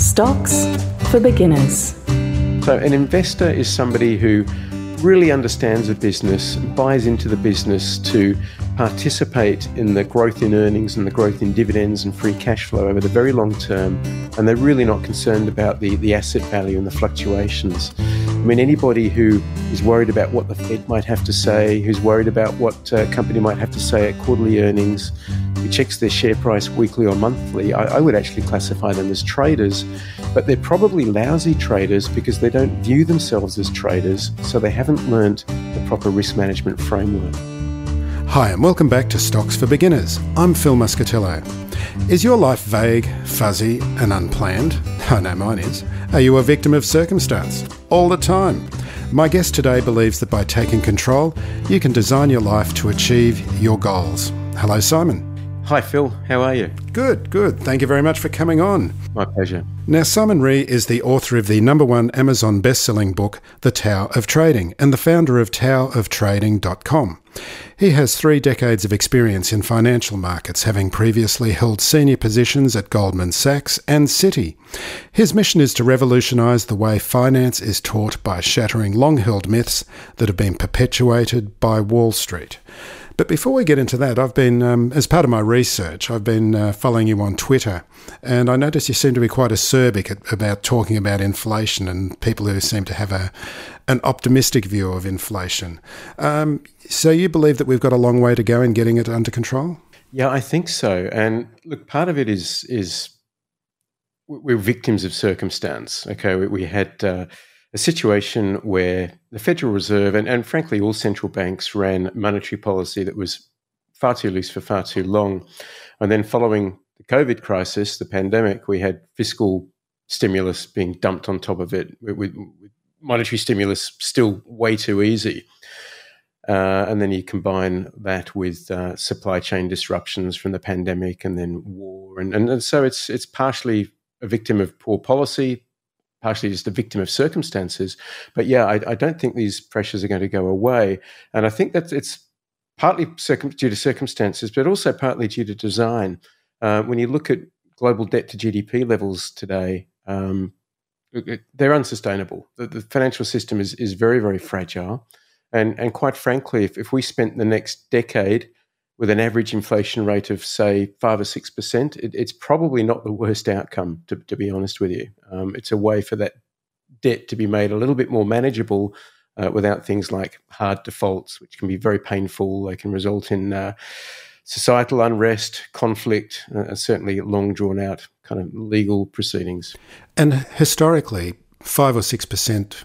Stocks for beginners. So, an investor is somebody who really understands a business, buys into the business to participate in the growth in earnings and the growth in dividends and free cash flow over the very long term, and they're really not concerned about the, the asset value and the fluctuations. I mean, anybody who is worried about what the Fed might have to say, who's worried about what a company might have to say at quarterly earnings, who checks their share price weekly or monthly, I, I would actually classify them as traders. But they're probably lousy traders because they don't view themselves as traders, so they haven't learnt the proper risk management framework. Hi, and welcome back to Stocks for Beginners. I'm Phil Muscatello. Is your life vague, fuzzy, and unplanned? Oh, I know mine is. Are you a victim of circumstance? All the time. My guest today believes that by taking control, you can design your life to achieve your goals. Hello, Simon. Hi, Phil. How are you? Good, good. Thank you very much for coming on. My pleasure. Now, Simon Ree is the author of the number one Amazon best-selling book, The Tao of Trading, and the founder of TaoOfTrading.com. He has three decades of experience in financial markets, having previously held senior positions at Goldman Sachs and Citi. His mission is to revolutionise the way finance is taught by shattering long held myths that have been perpetuated by Wall Street. But before we get into that, I've been, um, as part of my research, I've been uh, following you on Twitter, and I notice you seem to be quite acerbic about talking about inflation and people who seem to have a an optimistic view of inflation. Um, so you believe that we've got a long way to go in getting it under control? Yeah, I think so. And look, part of it is is we're victims of circumstance. Okay, we, we had. Uh, a situation where the Federal Reserve and, and frankly all central banks ran monetary policy that was far too loose for far too long. And then following the COVID crisis, the pandemic, we had fiscal stimulus being dumped on top of it, with, monetary stimulus still way too easy. Uh, and then you combine that with uh, supply chain disruptions from the pandemic and then war. And, and, and so it's, it's partially a victim of poor policy, partially just a victim of circumstances. But yeah, I, I, don't think these pressures are going to go away. And I think that it's partly circum- due to circumstances, but also partly due to design. Uh, when you look at global debt to GDP levels today, um, they're unsustainable. The, the, financial system is, is very, very fragile. And, and quite frankly, if, if we spent the next decade with an average inflation rate of say five or six percent, it, it's probably not the worst outcome. To, to be honest with you, um, it's a way for that debt to be made a little bit more manageable uh, without things like hard defaults, which can be very painful. They can result in uh, societal unrest, conflict, uh, certainly long drawn out kind of legal proceedings. And historically, five or six percent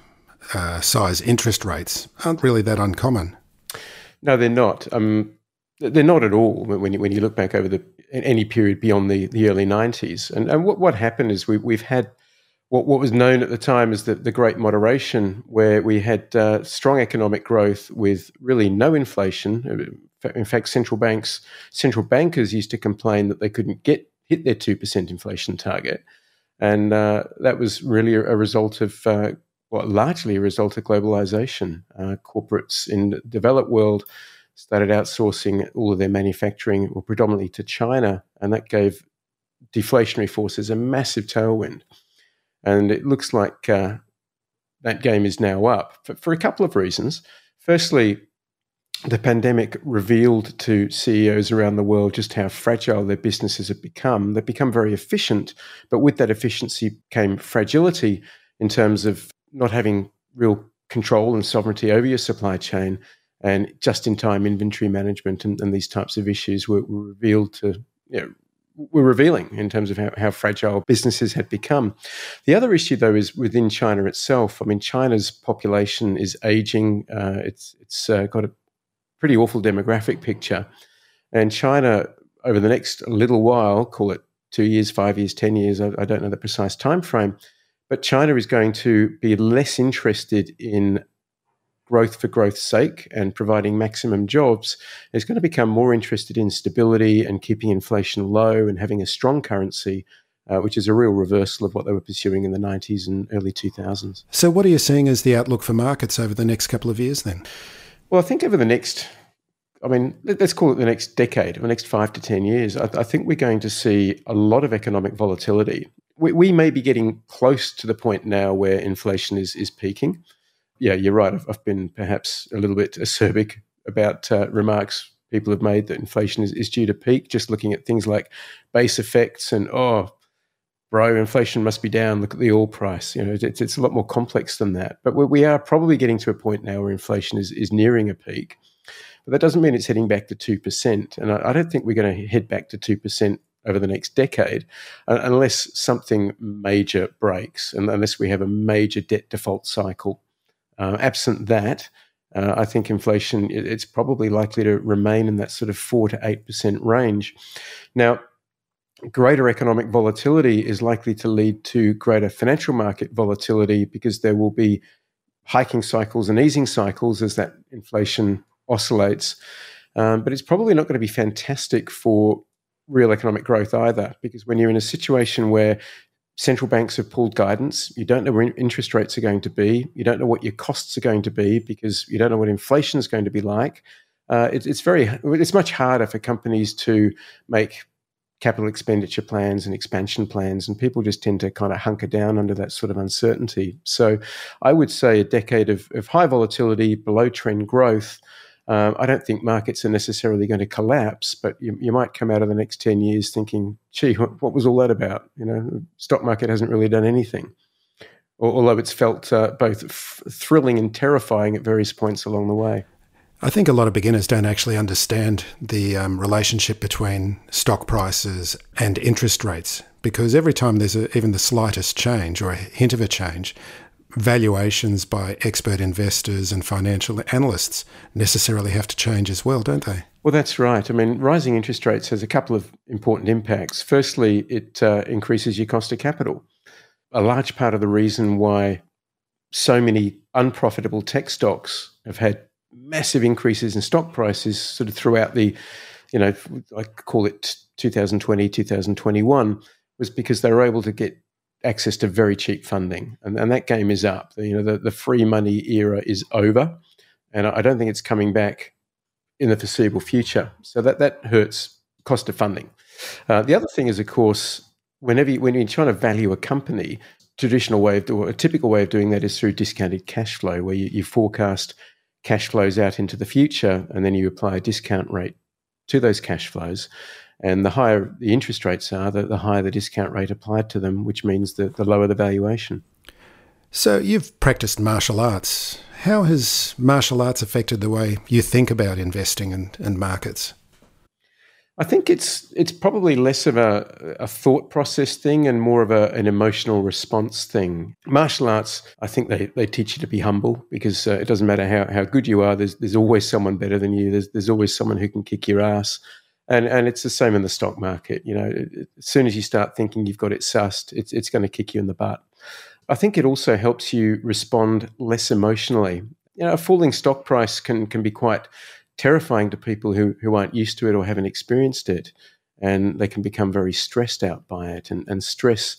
uh, size interest rates aren't really that uncommon. No, they're not. Um, they're not at all when you, when you look back over the any period beyond the, the early 90s. And, and what, what happened is we, we've had what, what was known at the time as the, the Great Moderation, where we had uh, strong economic growth with really no inflation. In fact, central banks, central bankers used to complain that they couldn't get hit their two percent inflation target, and uh, that was really a, a result of uh, well, largely a result of globalization. Uh, corporates in the developed world started outsourcing all of their manufacturing, or predominantly to China, and that gave deflationary forces a massive tailwind. And it looks like uh, that game is now up for, for a couple of reasons. Firstly, the pandemic revealed to CEOs around the world just how fragile their businesses have become. They've become very efficient, but with that efficiency came fragility in terms of not having real control and sovereignty over your supply chain and just in time inventory management and, and these types of issues were, were revealed to you know, were revealing in terms of how, how, fragile businesses had become. The other issue, though, is within China itself. I mean, China's population is aging. Uh, it's it's uh, got a pretty awful demographic picture, and China over the next little while, call it two years, five years, 10 years, I, I don't know the precise time frame, but China is going to be less interested in growth for growth's sake and providing maximum jobs is going to become more interested in stability and keeping inflation low and having a strong currency, uh, which is a real reversal of what they were pursuing in the 90s and early 2000s. So, what are you seeing as the outlook for markets over the next couple of years then? Well, I think over the next, I mean, let's call it the next decade, or the next five to 10 years, I, I think we're going to see a lot of economic volatility. We, we may be getting close to the point now where inflation is, is peaking yeah, you're right. I've, I've been perhaps a little bit acerbic about uh, remarks people have made that inflation is, is due to peak, just looking at things like base effects and, oh, bro, inflation must be down. Look at the oil price. You know, it's, it's a lot more complex than that. But we are probably getting to a point now where inflation is, is nearing a peak. But that doesn't mean it's heading back to 2%. And I, I don't think we're going to head back to 2% over the next decade uh, unless something major breaks and unless we have a major debt default cycle uh, absent that, uh, I think inflation it's probably likely to remain in that sort of four to eight percent range. Now, greater economic volatility is likely to lead to greater financial market volatility because there will be hiking cycles and easing cycles as that inflation oscillates. Um, but it's probably not going to be fantastic for real economic growth either, because when you're in a situation where central banks have pulled guidance. You don't know where interest rates are going to be. You don't know what your costs are going to be because you don't know what inflation is going to be like. Uh, it, it's very it's much harder for companies to make capital expenditure plans and expansion plans, and people just tend to kind of hunker down under that sort of uncertainty. So, I would say a decade of, of high volatility, below trend growth um, I don't think markets are necessarily going to collapse, but you, you, might come out of the next 10 years thinking, gee, what, what, was all that about? You know, the stock market hasn't really done anything. Although it's felt uh, both f- thrilling and terrifying at various points along the way. I think a lot of beginners don't actually understand the um, relationship between stock prices and interest rates because every time there's a, even the slightest change or a hint of a change, valuations by expert investors and financial analysts necessarily have to change as well, don't they? Well, that's right. I mean, rising interest rates has a couple of important impacts. Firstly, it uh, increases your cost of capital. A large part of the reason why so many unprofitable tech stocks have had massive increases in stock prices sort of throughout the, you know, I call it 2020, 2021, was because they were able to get access to very cheap funding, and, and that game is up. You know, the, the free money era is over, and I don't think it's coming back in the foreseeable future. So that that hurts cost of funding. Uh, the other thing is, of course, whenever you, when you're trying to value a company, traditional way of a typical way of doing that is through discounted cash flow, where you, you forecast cash flows out into the future, and then you apply a discount rate to those cash flows. And the higher the interest rates are, the, the higher the discount rate applied to them, which means that the lower the valuation. So you've practiced martial arts. How has martial arts affected the way you think about investing and, and markets? I think it's it's probably less of a, a thought process thing and more of a, an emotional response thing. Martial arts, I think they, they teach you to be humble because uh, it doesn't matter how, how good you are. There's there's always someone better than you. There's there's always someone who can kick your ass. And and it's the same in the stock market. You know, as soon as you start thinking you've got it sussed, it's it's going to kick you in the butt. I think it also helps you respond less emotionally. You know, a falling stock price can can be quite terrifying to people who who aren't used to it or haven't experienced it, and they can become very stressed out by it. And and stress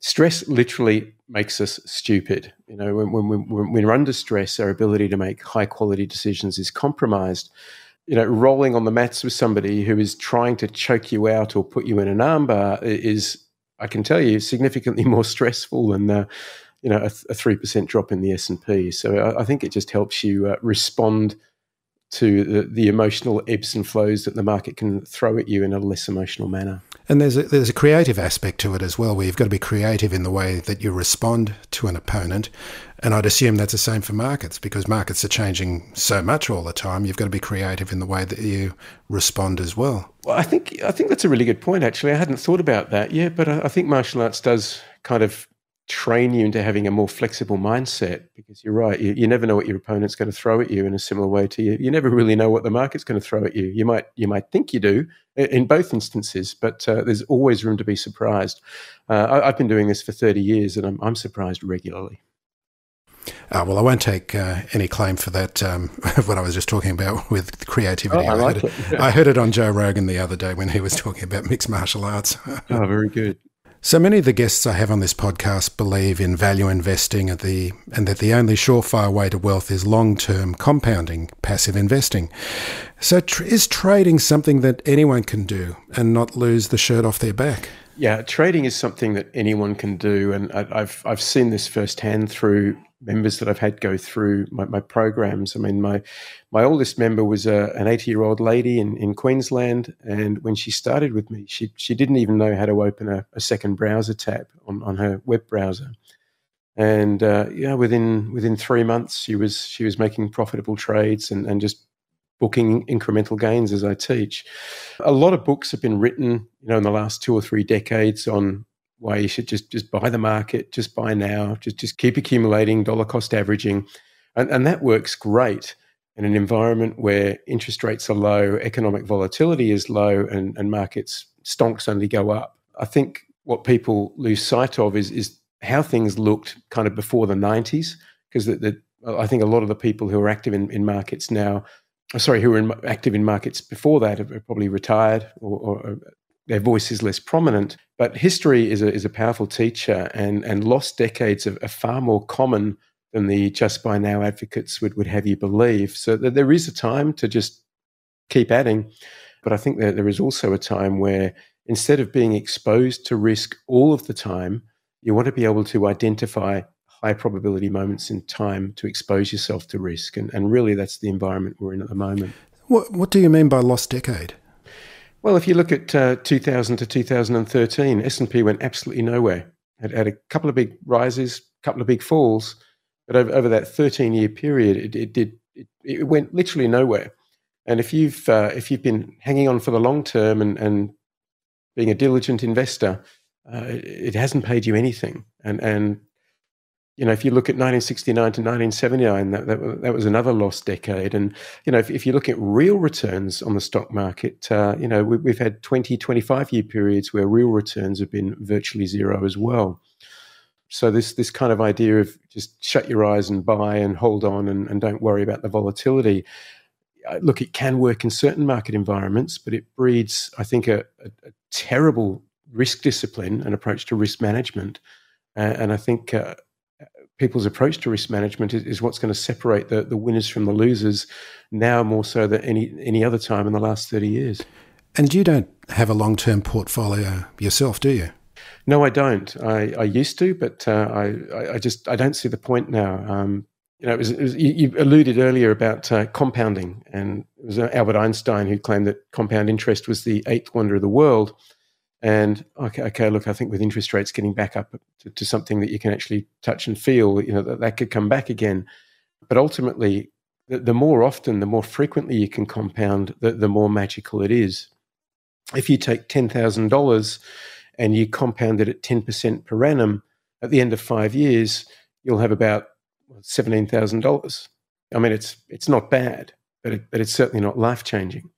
stress literally makes us stupid. You know, when when, when we're under stress, our ability to make high quality decisions is compromised you know, rolling on the mats with somebody who is trying to choke you out or put you in an armbar is, I can tell you, significantly more stressful than, uh, you know, a three percent drop in the S and P. So I, I, think it just helps you uh, respond to the, the emotional ebbs and flows that the market can throw at you in a less emotional manner. And there's a, there's a creative aspect to it as well, where you've got to be creative in the way that you respond to an opponent. And I'd assume that's the same for markets because markets are changing so much all the time. You've got to be creative in the way that you respond as well. Well, I think I think that's a really good point. Actually, I hadn't thought about that yet, but I, I think martial arts does kind of train you into having a more flexible mindset because you're right. You, you never know what your opponent's going to throw at you in a similar way to you. You never really know what the market's going to throw at you. You might you might think you do in both instances, but uh, there's always room to be surprised. Uh, I, have been doing this for 30 years, and I'm, I'm surprised regularly. Uh, well, I won't take uh, any claim for that. Um, what I was just talking about with creativity. Oh, I, I, heard it. I heard it on Joe Rogan the other day when he was talking about mixed martial arts. oh, very good. So many of the guests I have on this podcast believe in value investing and, the, and that the only surefire way to wealth is long term compounding, passive investing. So, tr- is trading something that anyone can do and not lose the shirt off their back? Yeah, trading is something that anyone can do, and I, I've I've seen this firsthand through members that I've had go through my, my programs. I mean, my my oldest member was a, an 80 year old lady in, in Queensland, and when she started with me, she she didn't even know how to open a, a second browser tab on, on her web browser. And uh, yeah, within within three months, she was she was making profitable trades and, and just booking incremental gains as I teach. A lot of books have been written, you know, in the last two or three decades on why you should just just buy the market, just buy now, just just keep accumulating, dollar cost averaging, and, and that works great in an environment where interest rates are low, economic volatility is low, and, and markets stonks only go up. I think what people lose sight of is is how things looked kind of before the 90s, because the, the, I think a lot of the people who are active in, in markets now, sorry, who were in, active in markets before that have, probably retired or, or their voice is less prominent. But history is a, is a powerful teacher, and, and lost decades are, are far more common than the just buy now advocates would, would have you believe. So there is a time to just keep adding. But I think that there is also a time where instead of being exposed to risk all of the time, you want to be able to identify high probability moments in time to expose yourself to risk. And, and really, that's the environment we're in at the moment. What, what do you mean by lost decade? Well, if you look at uh, 2000 to 2013, S&P went absolutely nowhere. It had a couple of big rises, a couple of big falls, but over, over that 13-year period, it, it did it, it, went literally nowhere. And if you've uh, if you've been hanging on for the long term and, and being a diligent investor, uh, it, it hasn't paid you anything. And and you know, if you look at 1969 to 1979, that, that, that was another lost decade. And, you know, if, if, you look at real returns on the stock market, uh, you know, we, have had 20, 25 year periods where real returns have been virtually zero as well. So this this kind of idea of just shut your eyes and buy and hold on and, and don't worry about the volatility. Uh, look, it can work in certain market environments, but it breeds, I think, a, a, a terrible risk discipline and approach to risk management. Uh, and I think uh, people's approach to risk management is, is what's going to separate the, the winners from the losers now more so than any any other time in the last 30 years. And you don't have a long term portfolio yourself, do you? No, I don't. I, I used to, but uh, I, I just I don't see the point now. Um, you know, it was, it was, you, alluded earlier about uh, compounding, and it was Albert Einstein who claimed that compound interest was the eighth wonder of the world. And okay, okay, look, I think with interest rates getting back up to, to something that you can actually touch and feel, you know, that, that could come back again. But ultimately, the, the more often, the more frequently you can compound, the, the more magical it is. If you take $10,000 and you compound it at 10% per annum, at the end of five years, you'll have about $17,000. I mean, it's, it's not bad, but, it, but it's certainly not life changing.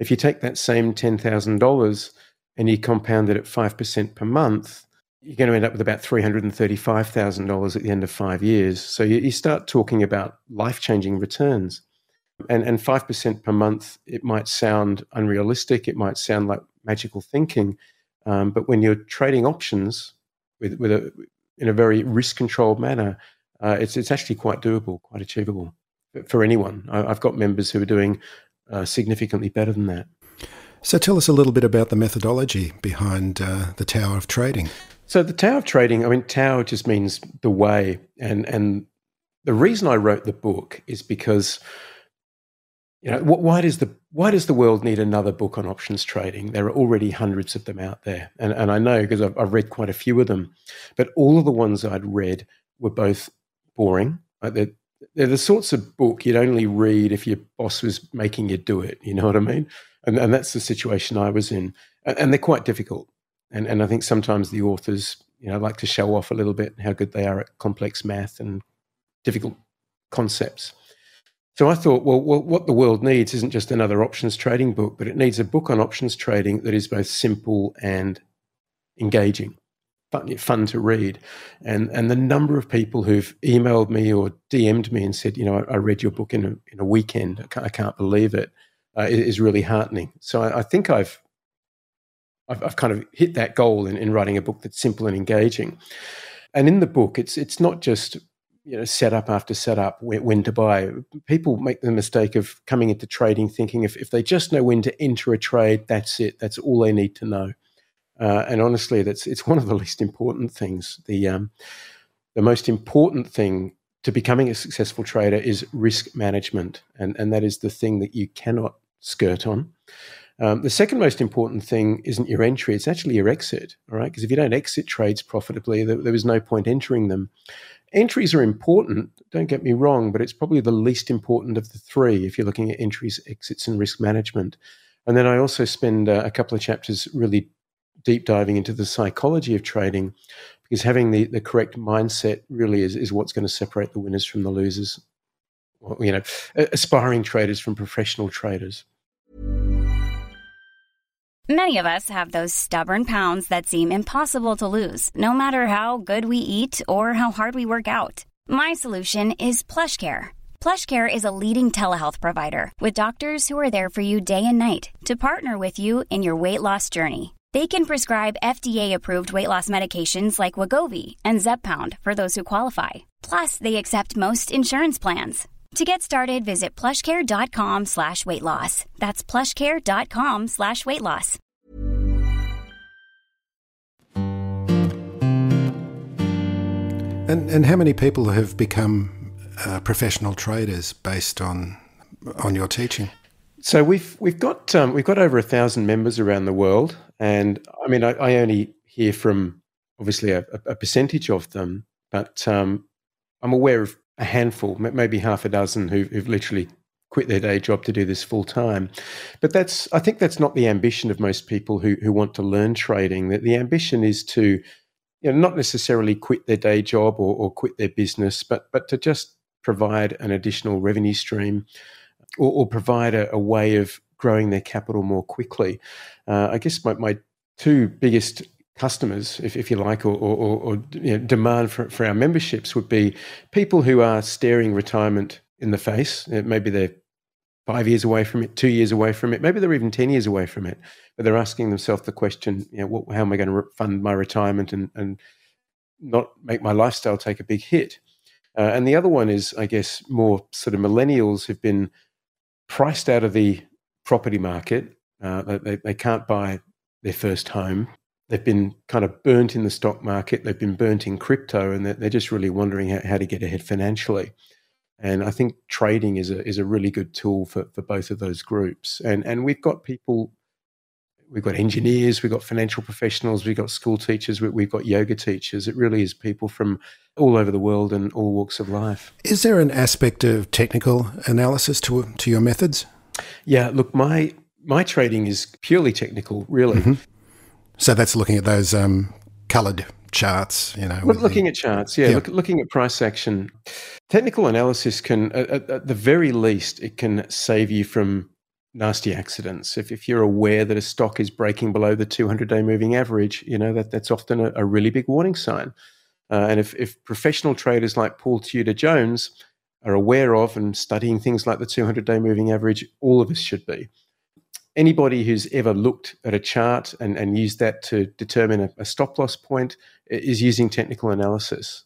If you take that same $10,000 and you compound it at 5% per month, you're going to end up with about $335,000 at the end of five years. So you, you start talking about life changing returns. And, and 5% per month, it might sound unrealistic, it might sound like magical thinking. Um, but when you're trading options with, with a, in a very risk controlled manner, uh, it's, it's actually quite doable, quite achievable for anyone. I, have got members who are doing uh, significantly better than that. So tell us a little bit about the methodology behind uh, the Tao of Trading. So the Tao of Trading, I mean, Tao just means the way, and and the reason I wrote the book is because you know why does the why does the world need another book on options trading? There are already hundreds of them out there, and and I know because I've, I've read quite a few of them, but all of the ones I'd read were both boring. Like they're the sorts of book you'd only read if your boss was making you do it. You know what I mean? and, and that's the situation I was in. And, and they're quite difficult. And, and I think sometimes the authors you know like to show off a little bit how good they are at complex math and difficult concepts. So I thought, well, well, what the world needs isn't just another options trading book, but it needs a book on options trading that is both simple and engaging, fun, fun to read. And and the number of people who've emailed me or DM'd me and said, you know, I, I read your book in a, in a weekend. I can't, I can't believe it. Uh, is really heartening. So I, I think I've, I've, I've kind of hit that goal in, in writing a book that's simple and engaging. And in the book, it's it's not just you know setup after setup when, when to buy. People make the mistake of coming into trading thinking if, if they just know when to enter a trade, that's it. That's all they need to know. Uh, and honestly, that's it's one of the least important things. The um, the most important thing to becoming a successful trader is risk management, and and that is the thing that you cannot skirt on. Um, the second most important thing isn't your entry; it's actually your exit. All right, because if you don't exit trades profitably, there, was no point entering them. Entries are important, don't get me wrong, but it's probably the least important of the three if you're looking at entries, exits, and risk management. And then I also spend uh, a couple of chapters really deep diving into the psychology of trading because having the, the correct mindset really is, is what's going to separate the winners from the losers. you know, aspiring traders from professional traders. Many of us have those stubborn pounds that seem impossible to lose, no matter how good we eat or how hard we work out. My solution is plush PlushCare. PlushCare is a leading telehealth provider with doctors who are there for you day and night to partner with you in your weight loss journey. They can prescribe FDA-approved weight loss medications like Wegovy and Zepbound for those who qualify. Plus, they accept most insurance plans. To get started, visit plushcare.com slash weight loss. That's plushcare.com slash weight loss. And, and how many people have become uh, professional traders based on on your teaching? So we've we've got um, we've got over a thousand members around the world, and I mean I, I only hear from obviously a, a percentage of them, but um, I'm aware of a handful, maybe half a dozen, who've, who've literally quit their day job to do this full time. But that's I think that's not the ambition of most people who who want to learn trading. That the ambition is to you know, not necessarily quit their day job or, or quit their business, but but to just provide an additional revenue stream or, or provide a, a, way of growing their capital more quickly. Uh, I guess my, my two biggest customers, if, if you like, or, or, or you know, demand for, for our memberships would be people who are staring retirement in the face. Uh, maybe they're five years away from it, two years away from it, maybe they're even 10 years away from it, but they're asking themselves the question, you know, what, how am I going to fund my retirement and, and not make my lifestyle take a big hit? Uh, and the other one is, I guess, more sort of millennials who've been priced out of the property market. Uh, they, they can't buy their first home they've been kind of burnt in the stock market, they've been burnt in crypto, and they're, they're just really wondering how, how, to get ahead financially. And I think trading is a is a really good tool for, for both of those groups. And and we've got people, we've got engineers, we've got financial professionals, we've got school teachers, we've got yoga teachers. It really is people from all over the world and all walks of life. Is there an aspect of technical analysis to to your methods? Yeah, look, my my trading is purely technical, really. Mm-hmm. So that's looking at those um, coloured charts, you know. looking the, at charts, yeah, yeah. Look, looking at price action. Technical analysis can, at, at, the very least, it can save you from nasty accidents. If, if you're aware that a stock is breaking below the 200 day moving average, you know, that, that's often a, a really big warning sign. Uh, and if, if professional traders like Paul Tudor Jones are aware of and studying things like the 200 day moving average, all of us should be anybody who's ever looked at a chart and, and used that to determine a, a, stop loss point is using technical analysis.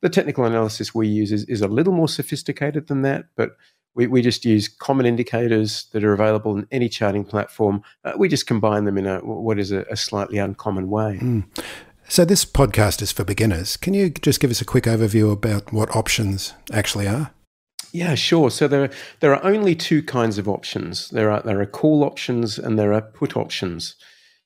The technical analysis we use is, is a little more sophisticated than that, but we, we just use common indicators that are available in any charting platform. Uh, we just combine them in a, what is a, a slightly uncommon way. Mm. So, this podcast is for beginners. Can you just give us a quick overview about what options actually are? Yeah, sure. So there there are only two kinds of options. There are there are call options and there are put options.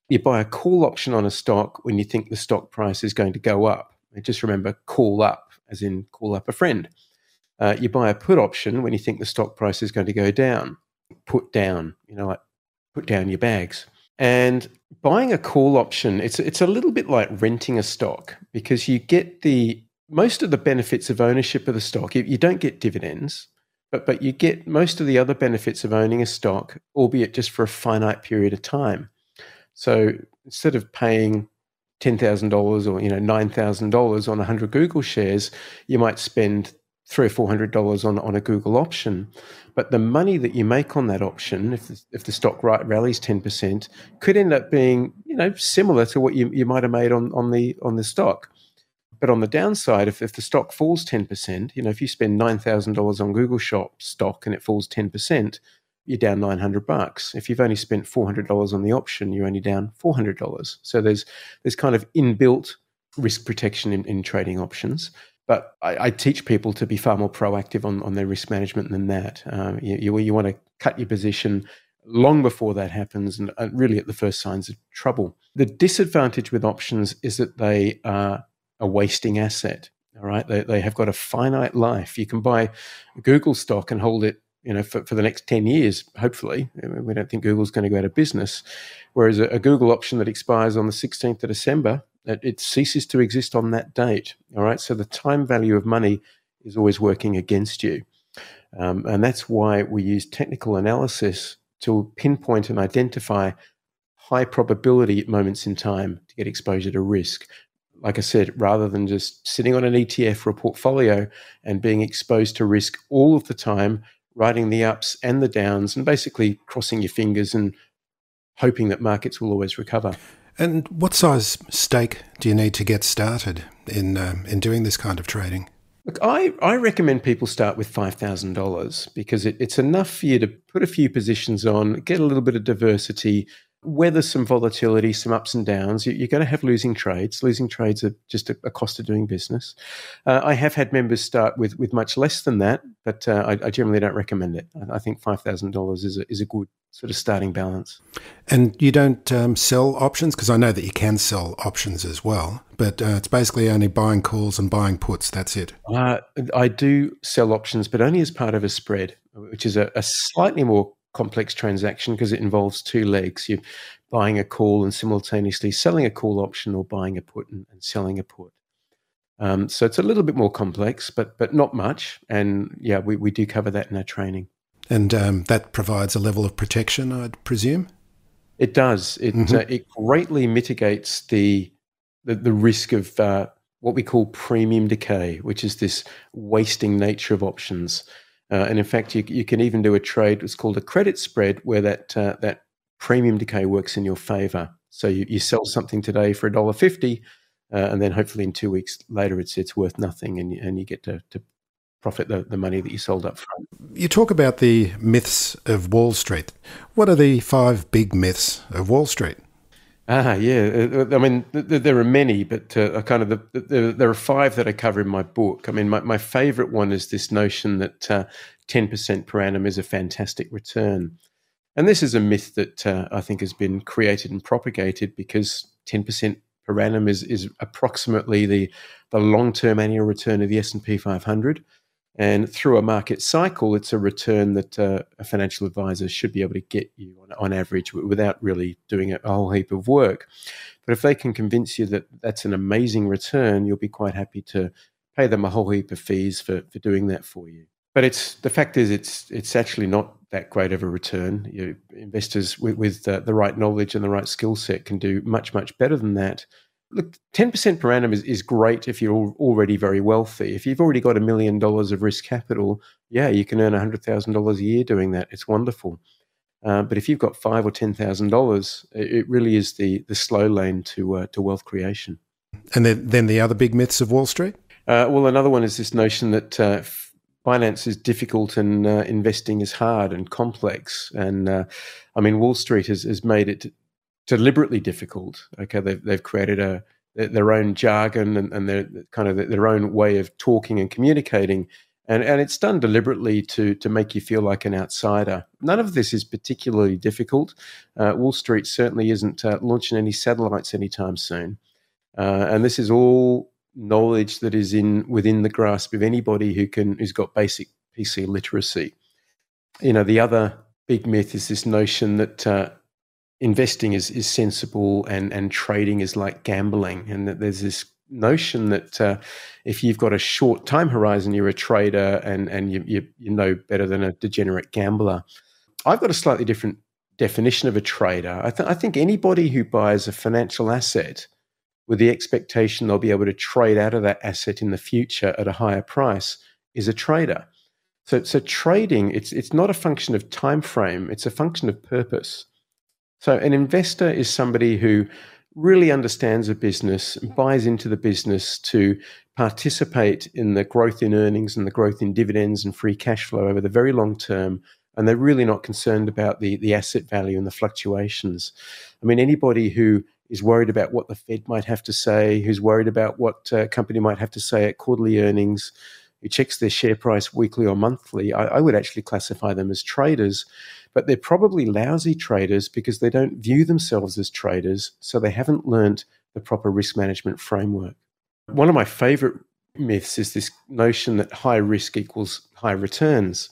You buy a call option on a stock when you think the stock price is going to go up. Just remember, call up, as in call up a friend. Uh, you buy a put option when you think the stock price is going to go down. Put down, you know, like put down your bags. And buying a call option, it's it's a little bit like renting a stock because you get the most of the benefits of ownership of the stock. You, you don't get dividends, but but you get most of the other benefits of owning a stock, albeit just for a finite period of time. So instead of paying ten thousand dollars or you know nine thousand dollars on hundred Google shares, you might spend three or four hundred dollars on on a Google option. But the money that you make on that option, if the, if the stock right rallies ten percent, could end up being you know similar to what you, you might have made on on the on the stock. But on the downside, if, if the stock falls ten percent, you know if you spend nine thousand dollars on Google Shop stock and it falls ten percent, you're down 900 bucks. If you've only spent $400 on the option, you're only down $400. So there's there's kind of inbuilt risk protection in, in trading options. But I, I, teach people to be far more proactive on, on their risk management than that. Uh, you, you, you, want to cut your position long before that happens and really at the first signs of trouble. The disadvantage with options is that they are a wasting asset. All right. They, they have got a finite life. You can buy Google stock and hold it you know, for, for the next 10 years, hopefully. We don't think Google's going to go out of business. Whereas a, a Google option that expires on the 16th of December, it, it, ceases to exist on that date. All right. So the time value of money is always working against you. Um, and that's why we use technical analysis to pinpoint and identify high probability moments in time to get exposure to risk. Like I said, rather than just sitting on an ETF or a portfolio and being exposed to risk all of the time riding the ups and the downs and basically crossing your fingers and hoping that markets will always recover. And what size stake do you need to get started in um, in doing this kind of trading? Look, I, I recommend people start with five thousand dollars because it, it's enough for you to put a few positions on, get a little bit of diversity, weather some volatility, some ups and downs. You're going to have losing trades. Losing trades are just a, cost of doing business. Uh, I have had members start with with much less than that, but uh, I, I, generally don't recommend it. I, think five thousand dollars is a, is a good sort of starting balance. And you don't um, sell options because I know that you can sell options as well, but uh, it's basically only buying calls and buying puts. That's it. Uh, I do sell options, but only as part of a spread, which is a, a slightly more complex transaction because it involves two legs. You're buying a call and simultaneously selling a call option or buying a put and, and selling a put. Um, so it's a little bit more complex, but but not much. And yeah, we, we do cover that in our training. And um, that provides a level of protection, I'd presume. It does. It mm-hmm. uh, it greatly mitigates the the, the risk of uh, what we call premium decay, which is this wasting nature of options. Uh, and in fact, you, you can even do a trade. It's called a credit spread, where that uh, that premium decay works in your favor. So you, you sell something today for a dollar fifty, uh, and then hopefully in two weeks later, it's it's worth nothing, and you, and you get to, to profit the, the money that you sold up front. You talk about the myths of Wall Street. What are the five big myths of Wall Street? Ah, yeah. Uh, I mean, there are many, but uh, kind of the, the, there are five that I cover in my book. I mean, my, my favorite one is this notion that uh, 10% per annum is a fantastic return. And this is a myth that uh, I think has been created and propagated because 10% per annum is, is approximately the, the long-term annual return of the S&P 500. And through a market cycle, it's a return that uh, a financial advisor should be able to get you on, on average without really doing a, whole heap of work. But if they can convince you that that's an amazing return, you'll be quite happy to pay them a whole heap of fees for, for doing that for you. But it's the fact is it's it's actually not that great of a return. You, investors with, with uh, the right knowledge and the right skill set can do much much better than that look, 10% per annum is, is great if you're already very wealthy. If you've already got a million dollars of risk capital, yeah, you can earn $100,000 a year doing that. It's wonderful. Uh, but if you've got five or ten thousand dollars, it really is the the slow lane to uh, to wealth creation. And then, then the other big myths of Wall Street. Uh, well, another one is this notion that uh, finance is difficult and uh, investing is hard and complex. And uh, I mean, Wall Street has, has made it deliberately difficult. Okay, they've they've created a their own jargon and, and their kind of their own way of talking and communicating, and and it's done deliberately to to make you feel like an outsider. None of this is particularly difficult. Uh, Wall Street certainly isn't uh, launching any satellites anytime soon, uh, and this is all knowledge that is in within the grasp of anybody who can who's got basic PC literacy. You know, the other big myth is this notion that uh, investing is, is sensible and, and trading is like gambling, and that there's this notion that uh, if you've got a short time horizon, you're a trader and, and you, you, you know better than a degenerate gambler. I've got a slightly different definition of a trader. I, th- I think anybody who buys a financial asset with the expectation they'll be able to trade out of that asset in the future at a higher price is a trader. So, so trading, it's, it's not a function of time frame, it's a function of purpose. So an investor is somebody who really understands a business, buys into the business to participate in the growth in earnings and the growth in dividends and free cash flow over the very long term. And they're really not concerned about the, the asset value and the fluctuations. I mean, anybody who is worried about what the Fed might have to say, who's worried about what a company might have to say at quarterly earnings, who checks their share price weekly or monthly, I, I would actually classify them as traders. But they're probably lousy traders because they don't view themselves as traders, so they haven't learnt the proper risk management framework. One of my favorite myths is this notion that high risk equals high returns.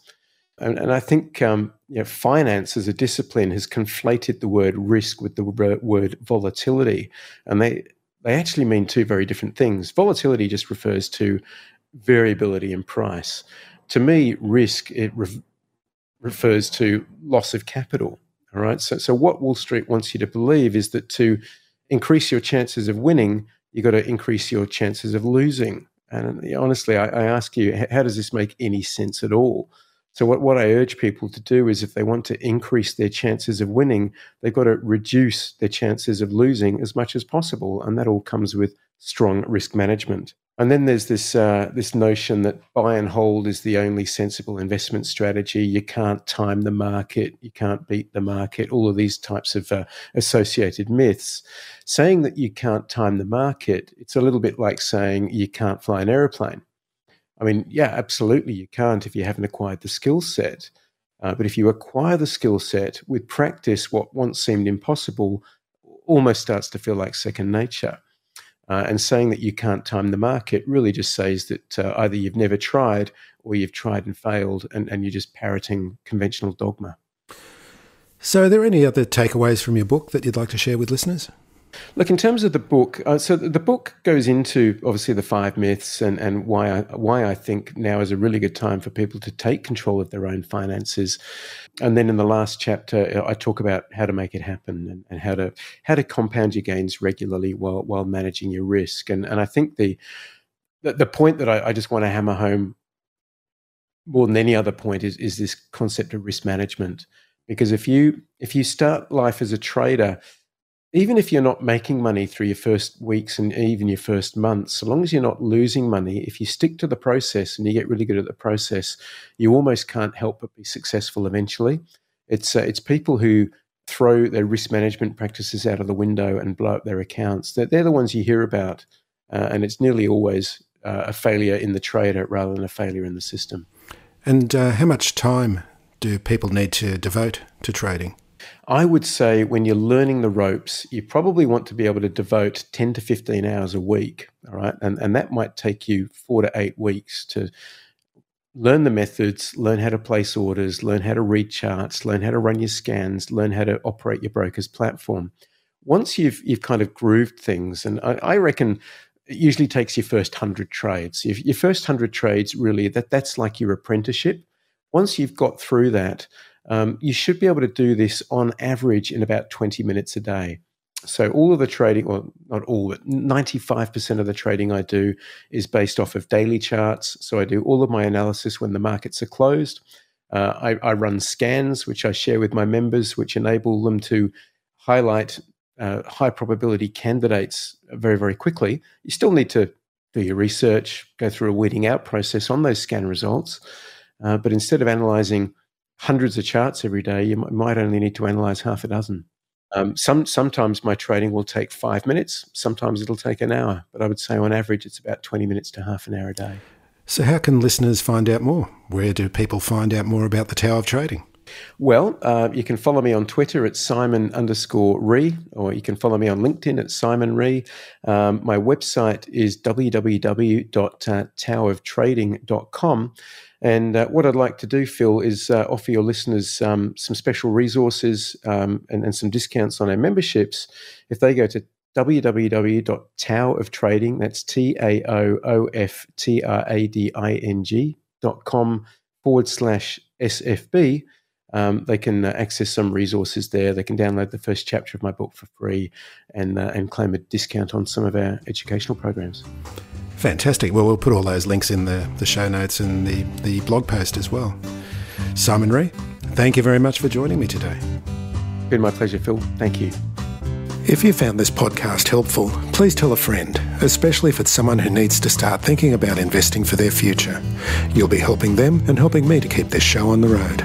And, and I think um, you know, finance as a discipline has conflated the word risk with the word volatility. And they, they actually mean two very different things. Volatility just refers to variability in price. To me, risk it re- refers to loss of capital. All right. So, so what Wall Street wants you to believe is that to increase your chances of winning, you've got to increase your chances of losing. And uh, honestly, I, I ask you, how does this make any sense at all? So, what, what I urge people to do is if they want to increase their chances of winning, they've got to reduce their chances of losing as much as possible. And that all comes with strong risk management. And then there's this uh, this notion that buy and hold is the only sensible investment strategy. You can't time the market, you can't beat the market. All of these types of uh, associated myths. Saying that you can't time the market, it's a little bit like saying you can't fly an aeroplane. I mean, yeah, absolutely, you can't if you haven't acquired the skill set. Uh, but if you acquire the skill set with practice, what once seemed impossible almost starts to feel like second nature. Uh, and saying that you can't time the market really just says that uh, either you've never tried or you've tried and failed and, and you're just parroting conventional dogma. So, are there any other takeaways from your book that you'd like to share with listeners? Look, in terms of the book, uh, so the book goes into obviously the five myths and, and why I, why I think now is a really good time for people to take control of their own finances. And then in the last chapter, I talk about how to make it happen and, and how to how to compound your gains regularly while while managing your risk. And and I think the the, the point that I, I just want to hammer home more than any other point is is this concept of risk management. Because if you if you start life as a trader even if you're not making money through your first weeks and even your first months, so long as you're not losing money, if you stick to the process and you get really good at the process, you almost can't help but be successful eventually. It's uh, it's people who throw their risk management practices out of the window and blow up their accounts. They're, they're the ones you hear about, uh, and it's nearly always uh, a failure in the trader rather than a failure in the system. And uh, how much time do people need to devote to trading? I would say when you're learning the ropes, you probably want to be able to devote 10 to 15 hours a week. All right. And, and that might take you four to eight weeks to learn the methods, learn how to place orders, learn how to read charts, learn how to run your scans, learn how to operate your broker's platform. Once you've you've kind of grooved things, and I, I reckon it usually takes your first hundred trades. If your first hundred trades really that that's like your apprenticeship. Once you've got through that, um, you should be able to do this on average in about 20 minutes a day. So, all of the trading, well, not all, but 95% of the trading I do is based off of daily charts. So, I do all of my analysis when the markets are closed. Uh, I, I, run scans, which I share with my members, which enable them to highlight uh, high probability candidates very, very quickly. You still need to do your research, go through a weeding out process on those scan results. Uh, but instead of analyzing hundreds of charts every day, you might only need to analyze half a dozen. Um, some sometimes my trading will take five minutes. Sometimes it'll take an hour, but I would say on average it's about twenty minutes to half an hour a day. So, how can listeners find out more? Where do people find out more about the Tao of Trading? Well, uh, you can follow me on Twitter at Simon underscore Ree, or you can follow me on LinkedIn at Simon Ree. Um, my website is www.taooftrading.com. And uh, what I'd like to do, Phil, is uh, offer your listeners um, some special resources um, and, and, some discounts on our memberships if they go to www.taooftrading, that's T A O O F T R A D I N G dot com forward slash SFB. Um, they can uh, access some resources there. They can download the first chapter of my book for free and, uh, and claim a discount on some of our educational programs. Fantastic. Well, we'll put all those links in the, the show notes and the, the blog post as well. Simon Ree, thank you very much for joining me today. Been my pleasure, Phil. Thank you. If you found this podcast helpful, please tell a friend, especially if it's someone who needs to start thinking about investing for their future. You'll be helping them and helping me to keep this show on the road.